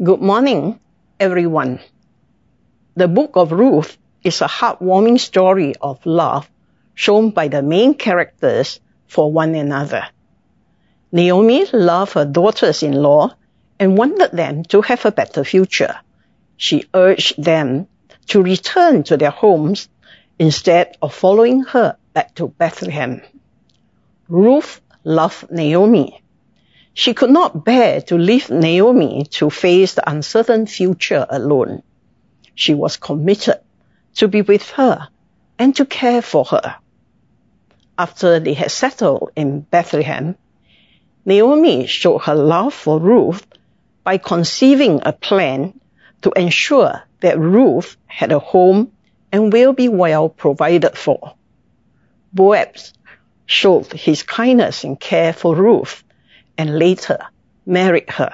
Good morning, everyone. The book of Ruth is a heartwarming story of love shown by the main characters for one another. Naomi loved her daughters-in-law and wanted them to have a better future. She urged them to return to their homes instead of following her back to Bethlehem. Ruth loved Naomi she could not bear to leave Naomi to face the uncertain future alone. She was committed to be with her and to care for her. After they had settled in Bethlehem, Naomi showed her love for Ruth by conceiving a plan to ensure that Ruth had a home and will be well provided for. Boaz showed his kindness and care for Ruth and later married her.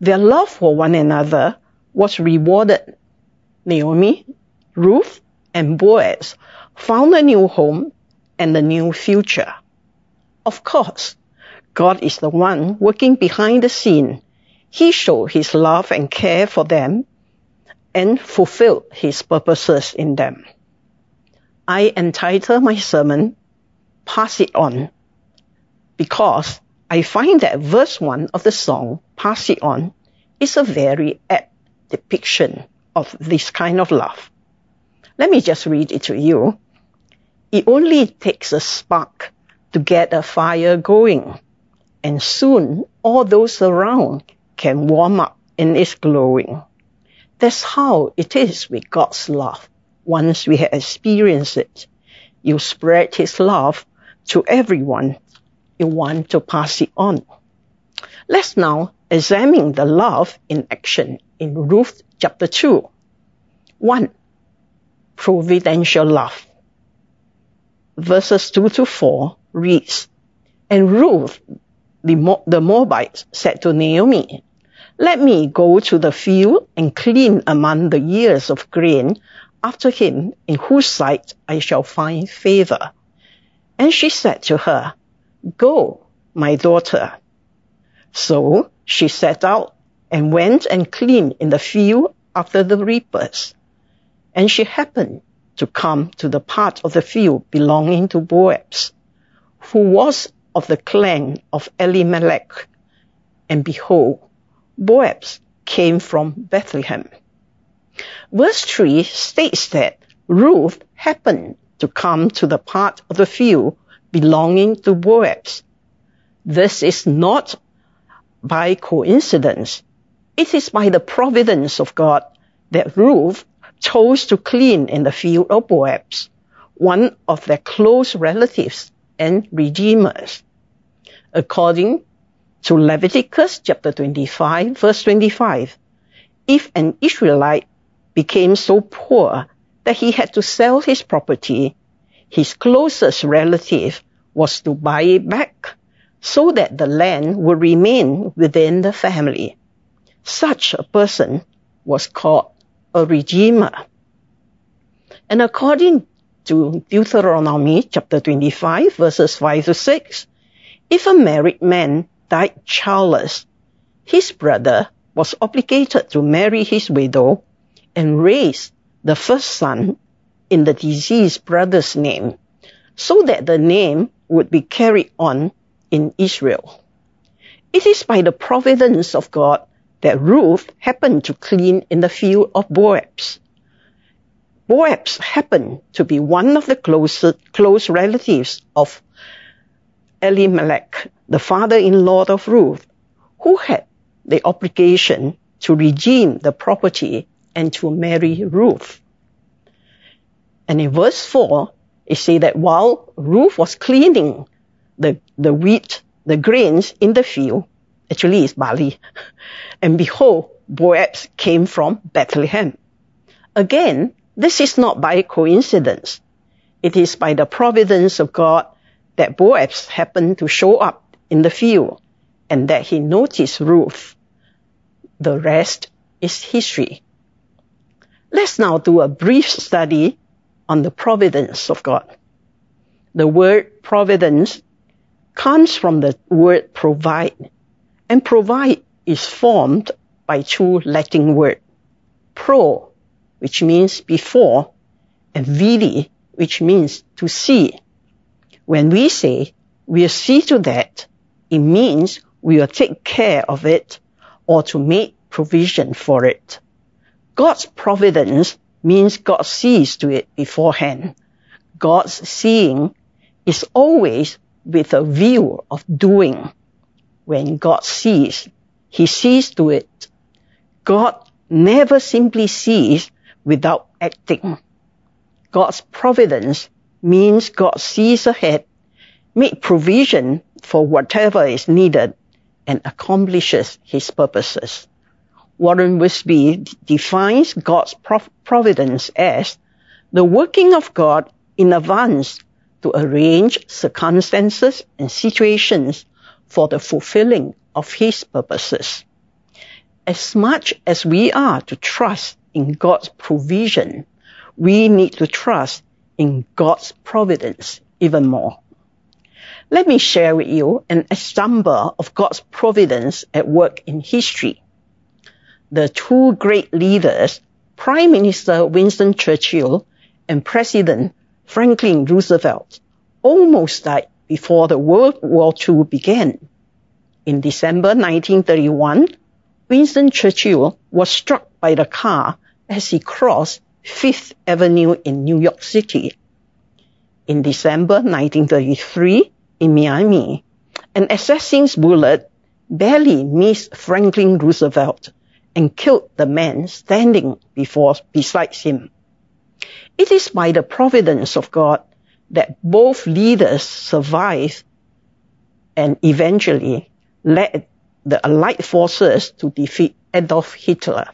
Their love for one another was rewarded. Naomi, Ruth, and Boaz found a new home and a new future. Of course, God is the one working behind the scene. He showed his love and care for them and fulfilled his purposes in them. I entitle my sermon, Pass It On, because I find that verse 1 of the song, Pass It On, is a very apt depiction of this kind of love. Let me just read it to you. It only takes a spark to get a fire going, and soon all those around can warm up in its glowing. That's how it is with God's love. Once we have experienced it, you spread His love to everyone you want to pass it on. Let's now examine the love in action in Ruth chapter 2. 1. Providential love. Verses 2 to 4 reads, And Ruth, the, Mo- the Moabite, said to Naomi, Let me go to the field and clean among the ears of grain after him in whose sight I shall find favor. And she said to her, Go, my daughter. So she set out and went and cleaned in the field after the reapers. And she happened to come to the part of the field belonging to Boaz, who was of the clan of Elimelech. And behold, Boaz came from Bethlehem. Verse 3 states that Ruth happened to come to the part of the field belonging to Boaz. This is not by coincidence. It is by the providence of God that Ruth chose to clean in the field of Boaz, one of their close relatives and redeemers. According to Leviticus chapter 25 verse 25, if an Israelite became so poor that he had to sell his property, his closest relative was to buy it back so that the land would remain within the family. Such a person was called a redeemer. And according to Deuteronomy chapter 25 verses 5 to 6, if a married man died childless, his brother was obligated to marry his widow and raise the first son in the deceased brother's name, so that the name would be carried on in Israel. It is by the providence of God that Ruth happened to clean in the field of Boaz. Boaz happened to be one of the closest, close relatives of Elimelech, the father-in-law of Ruth, who had the obligation to redeem the property and to marry Ruth. And in verse 4, it says that while Ruth was cleaning the, the wheat, the grains in the field, actually it's barley, and behold, Boaz came from Bethlehem. Again, this is not by coincidence. It is by the providence of God that Boaz happened to show up in the field and that he noticed Ruth. The rest is history. Let's now do a brief study on the providence of God. The word providence comes from the word provide, and provide is formed by two Latin words, pro, which means before, and vidi, which means to see. When we say we'll see to that, it means we will take care of it or to make provision for it. God's providence means God sees to it beforehand. God's seeing is always with a view of doing. When God sees, He sees to it. God never simply sees without acting. God's providence means God sees ahead, make provision for whatever is needed, and accomplishes His purposes. Warren Wiersbe defines God's providence as the working of God in advance to arrange circumstances and situations for the fulfilling of His purposes. As much as we are to trust in God's provision, we need to trust in God's providence even more. Let me share with you an example of God's providence at work in history. The two great leaders, Prime Minister Winston Churchill and President Franklin Roosevelt almost died before the World War II began. In December 1931, Winston Churchill was struck by the car as he crossed Fifth Avenue in New York City. In December 1933, in Miami, an assassin's bullet barely missed Franklin Roosevelt and killed the man standing before beside him. It is by the providence of God that both leaders survived and eventually led the Allied forces to defeat Adolf Hitler.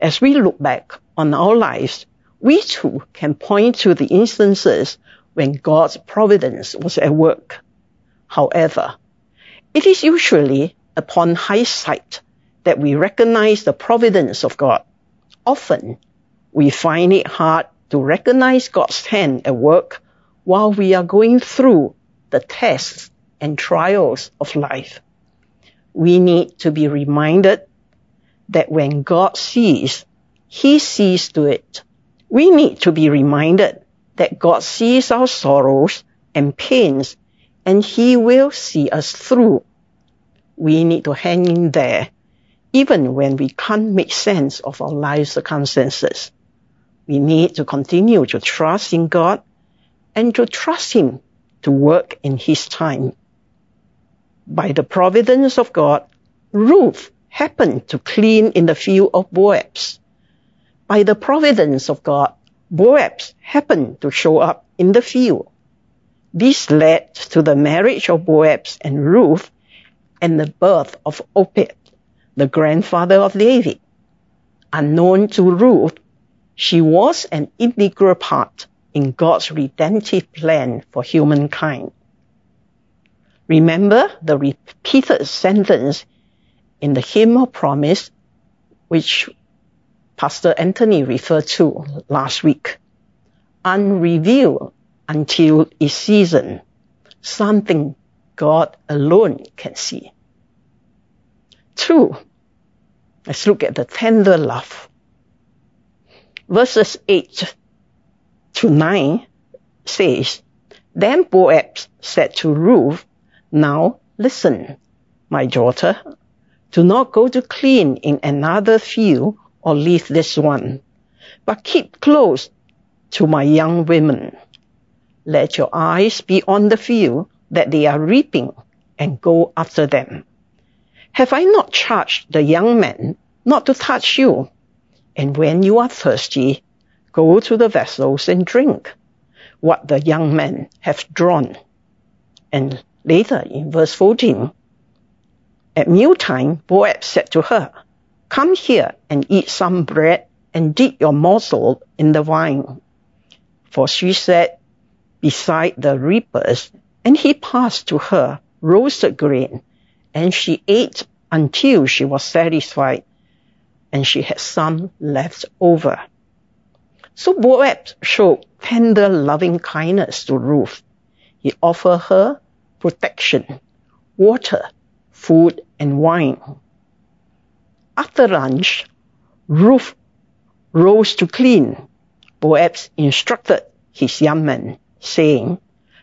As we look back on our lives, we too can point to the instances when God's providence was at work. However, it is usually upon hindsight that we recognize the providence of God. Often, we find it hard to recognize God's hand at work while we are going through the tests and trials of life. We need to be reminded that when God sees, He sees to it. We need to be reminded that God sees our sorrows and pains and He will see us through. We need to hang in there even when we can't make sense of our life circumstances. We need to continue to trust in God and to trust Him to work in His time. By the providence of God, Ruth happened to clean in the field of Boaz. By the providence of God, Boaz happened to show up in the field. This led to the marriage of Boaz and Ruth and the birth of Obed, the grandfather of David. Unknown to Ruth, she was an integral part in God's redemptive plan for humankind. Remember the repeated sentence in the hymn of promise, which Pastor Anthony referred to last week. Unrevealed until it's season, something God alone can see. Two, let's look at the tender love verses 8 to 9 says, Then Boaz said to Ruth, Now listen, my daughter, do not go to clean in another field or leave this one, but keep close to my young women. Let your eyes be on the field that they are reaping and go after them. Have I not charged the young men not to touch you? And when you are thirsty, go to the vessels and drink what the young men have drawn. And later in verse 14, at mealtime, Boaz said to her, Come here and eat some bread and dip your morsel in the wine. For she sat beside the reapers, and he passed to her roasted grain, and she ate until she was satisfied and she had some left over. So Boaz showed tender loving kindness to Ruth. He offered her protection, water, food, and wine. After lunch, Ruth rose to clean. Boaz instructed his young men, saying,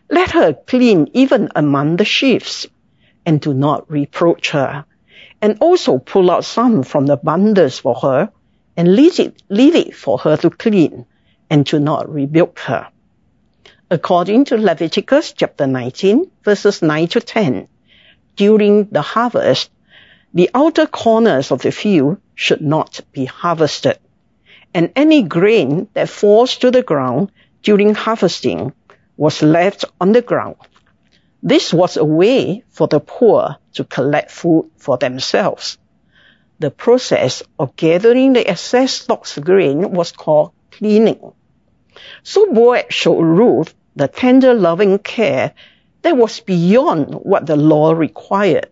Let her clean even among the sheaves, and do not reproach her. And also pull out some from the bundles for her, and leave it, leave it for her to clean, and do not rebuke her. According to Leviticus chapter 19, verses 9 to 10, during the harvest, the outer corners of the field should not be harvested, and any grain that falls to the ground during harvesting was left on the ground. This was a way for the poor to collect food for themselves. The process of gathering the excess stocks of grain was called cleaning. So Boaz showed Ruth the tender loving care that was beyond what the law required.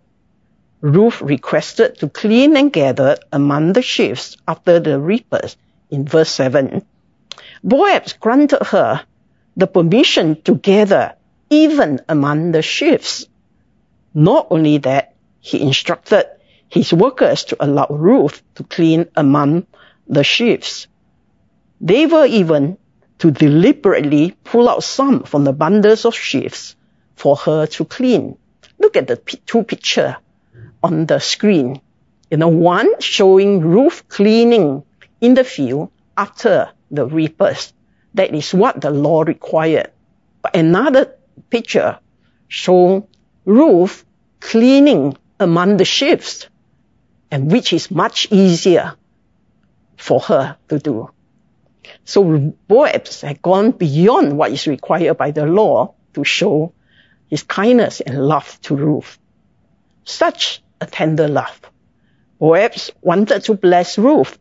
Ruth requested to clean and gather among the sheaves after the reapers in verse 7. Boaz granted her the permission to gather even among the sheaves. Not only that, he instructed his workers to allow Ruth to clean among the sheaves. They were even to deliberately pull out some from the bundles of sheaves for her to clean. Look at the two picture on the screen. You know, one showing Ruth cleaning in the field after the reapers. That is what the law required. But another picture show Ruth cleaning among the sheaves, and which is much easier for her to do. So Boaz had gone beyond what is required by the law to show his kindness and love to Ruth. Such a tender love. Boaz wanted to bless Ruth,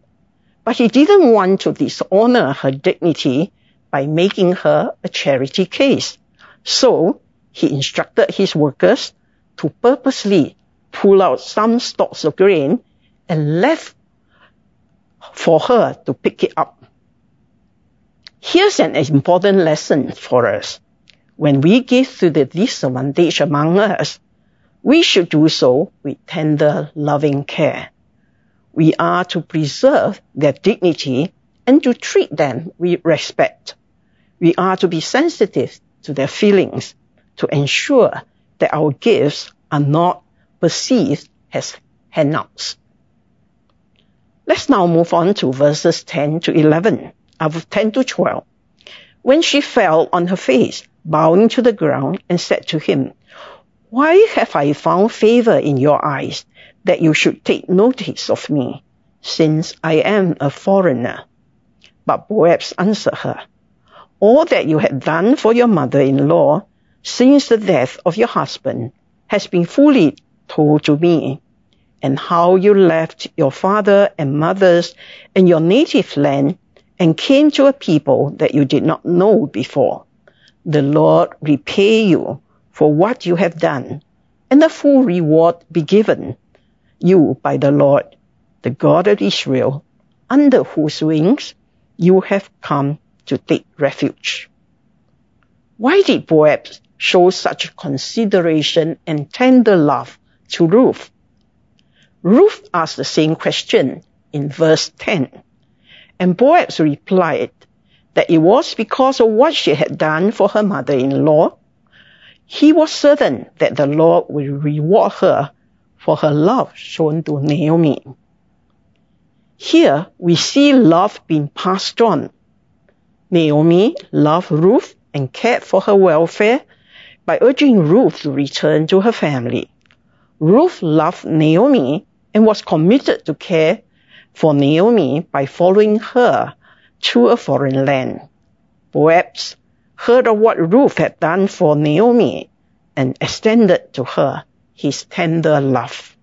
but he didn't want to dishonor her dignity by making her a charity case. So he instructed his workers to purposely pull out some stalks of grain and left for her to pick it up. Here's an important lesson for us. When we give to the disadvantaged among us, we should do so with tender, loving care. We are to preserve their dignity and to treat them with respect. We are to be sensitive to their feelings to ensure that our gifts are not perceived as handouts. Let's now move on to verses 10 to 11 of 10 to 12. When she fell on her face, bowing to the ground, and said to him, Why have I found favor in your eyes that you should take notice of me, since I am a foreigner? But Boaz answered her, All that you had done for your mother-in-law since the death of your husband has been fully told to me, and how you left your father and mothers and your native land and came to a people that you did not know before. The Lord repay you for what you have done, and the full reward be given you by the Lord, the God of Israel, under whose wings you have come to take refuge. Why did Boaz show such consideration and tender love to Ruth? Ruth asked the same question in verse 10. And Boaz replied that it was because of what she had done for her mother-in-law. He was certain that the Lord would reward her for her love shown to Naomi. Here we see love being passed on. Naomi loved Ruth and cared for her welfare by urging Ruth to return to her family. Ruth loved Naomi and was committed to care for Naomi by following her to a foreign land. Boaz heard of what Ruth had done for Naomi and extended to her his tender love.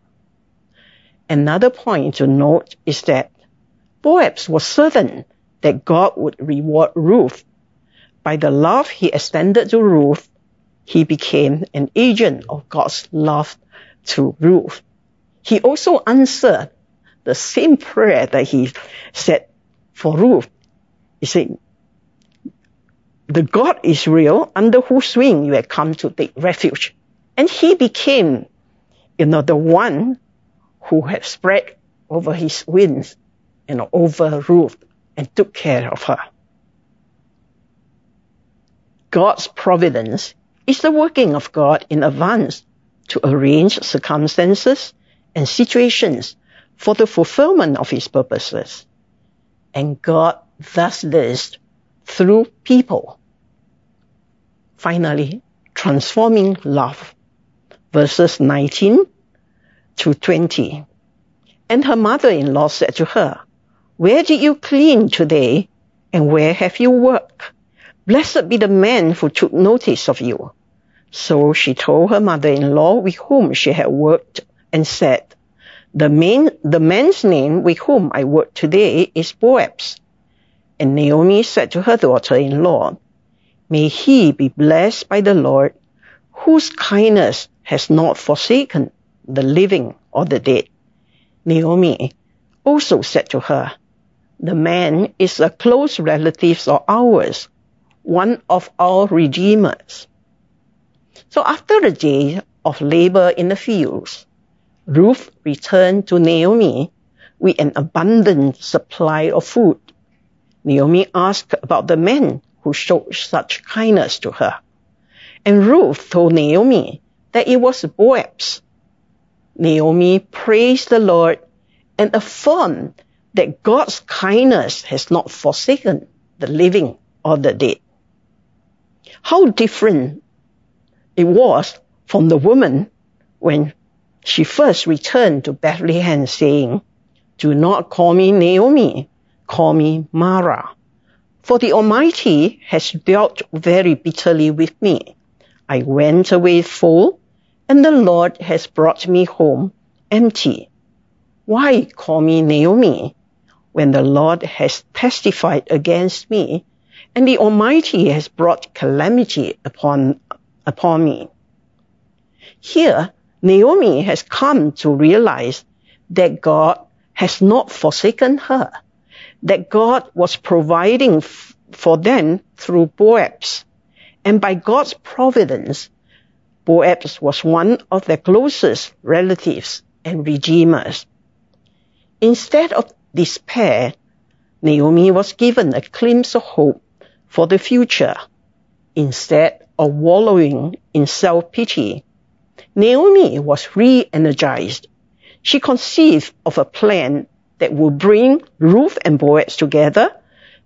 Another point to note is that Boaz was certain that God would reward Ruth. By the love he extended to Ruth, he became an agent of God's love to Ruth. He also answered the same prayer that he said for Ruth. He said, the God is real, under whose wing you have come to take refuge. And he became, you know, the one who had spread over his wings, you know, over Ruth and took care of her. God's providence is the working of God in advance to arrange circumstances and situations for the fulfillment of his purposes. And God thus does through people. Finally, transforming love. Verses 19 to 20. And her mother-in-law said to her, Where did you clean today? And where have you worked? Blessed be the man who took notice of you. So she told her mother-in-law with whom she had worked and said, the, the man's name with whom I work today is Boaz. And Naomi said to her daughter-in-law, May he be blessed by the Lord, whose kindness has not forsaken the living or the dead. Naomi also said to her, The man is a close relative of ours, one of our redeemers. So after a day of labor in the fields, Ruth returned to Naomi with an abundant supply of food. Naomi asked about the man who showed such kindness to her. And Ruth told Naomi that it was Boaz. Naomi praised the Lord and affirmed that God's kindness has not forsaken the living or the dead. How different it was from the woman when she first returned to Bethlehem saying, Do not call me Naomi, call me Mara. For the Almighty has dealt very bitterly with me. I went away full, and the Lord has brought me home empty. Why call me Naomi when the Lord has testified against me and the Almighty has brought calamity upon, upon me? Here, Naomi has come to realize that God has not forsaken her, that God was providing f- for them through Boaz. And by God's providence, Boaz was one of their closest relatives and redeemers. Instead of despair, Naomi was given a glimpse of hope for the future instead of wallowing in self-pity Naomi was re-energized. She conceived of a plan that would bring Ruth and Boaz together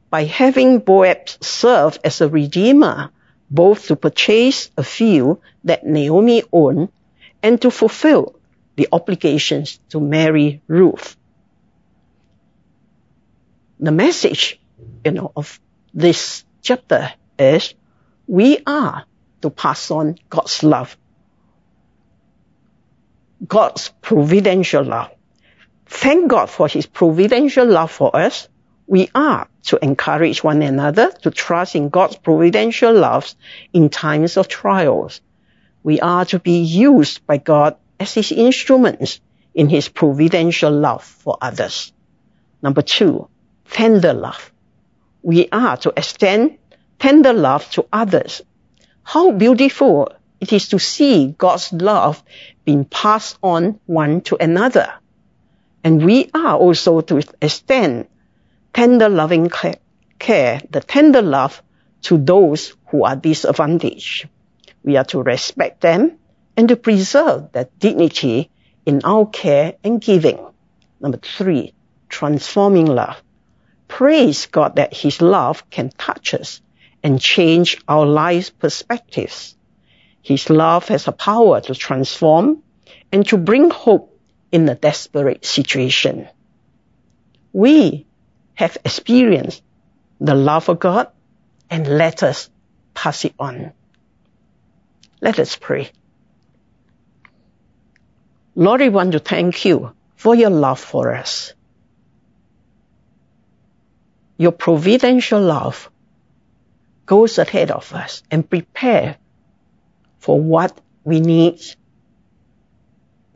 by having Boaz serve as a redeemer, both to purchase a field that Naomi owned and to fulfill the obligations to marry Ruth. The message, you know, of this chapter is we are to pass on God's love God's providential love. Thank God for His providential love for us. We are to encourage one another to trust in God's providential love in times of trials. We are to be used by God as His instruments in His providential love for others. Number two, tender love. We are to extend tender love to others. How beautiful it is to see God's love being passed on one to another. And we are also to extend tender loving care, the tender love to those who are disadvantaged. We are to respect them and to preserve their dignity in our care and giving. Number three, transforming love. Praise God that His love can touch us and change our lives' perspectives. His love has a power to transform and to bring hope in a desperate situation. We have experienced the love of God and let us pass it on. Let us pray. Lord, we want to thank you for your love for us. Your providential love goes ahead of us and prepare for what we need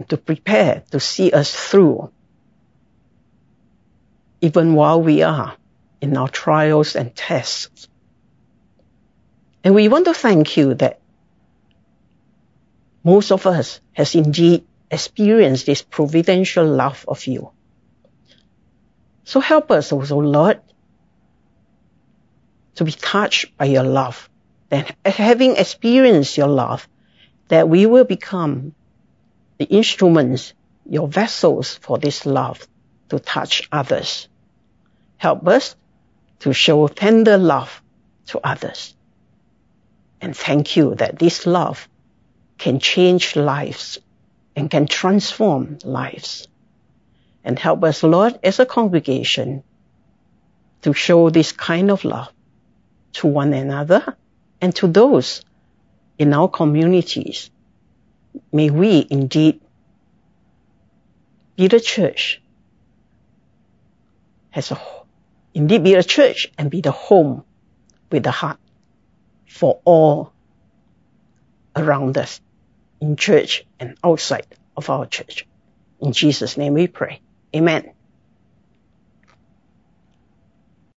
to prepare to see us through, even while we are in our trials and tests. And we want to thank you that most of us has indeed experienced this providential love of you. So help us also, Lord, to be touched by your love. Then having experienced your love, that we will become the instruments, your vessels for this love to touch others. Help us to show tender love to others. And thank you that this love can change lives and can transform lives. And help us, Lord, as a congregation to show this kind of love to one another and to those in our communities. May we indeed be the church as a indeed be the church and be the home with the heart for all around us in church and outside of our church. In Jesus' name we pray. Amen.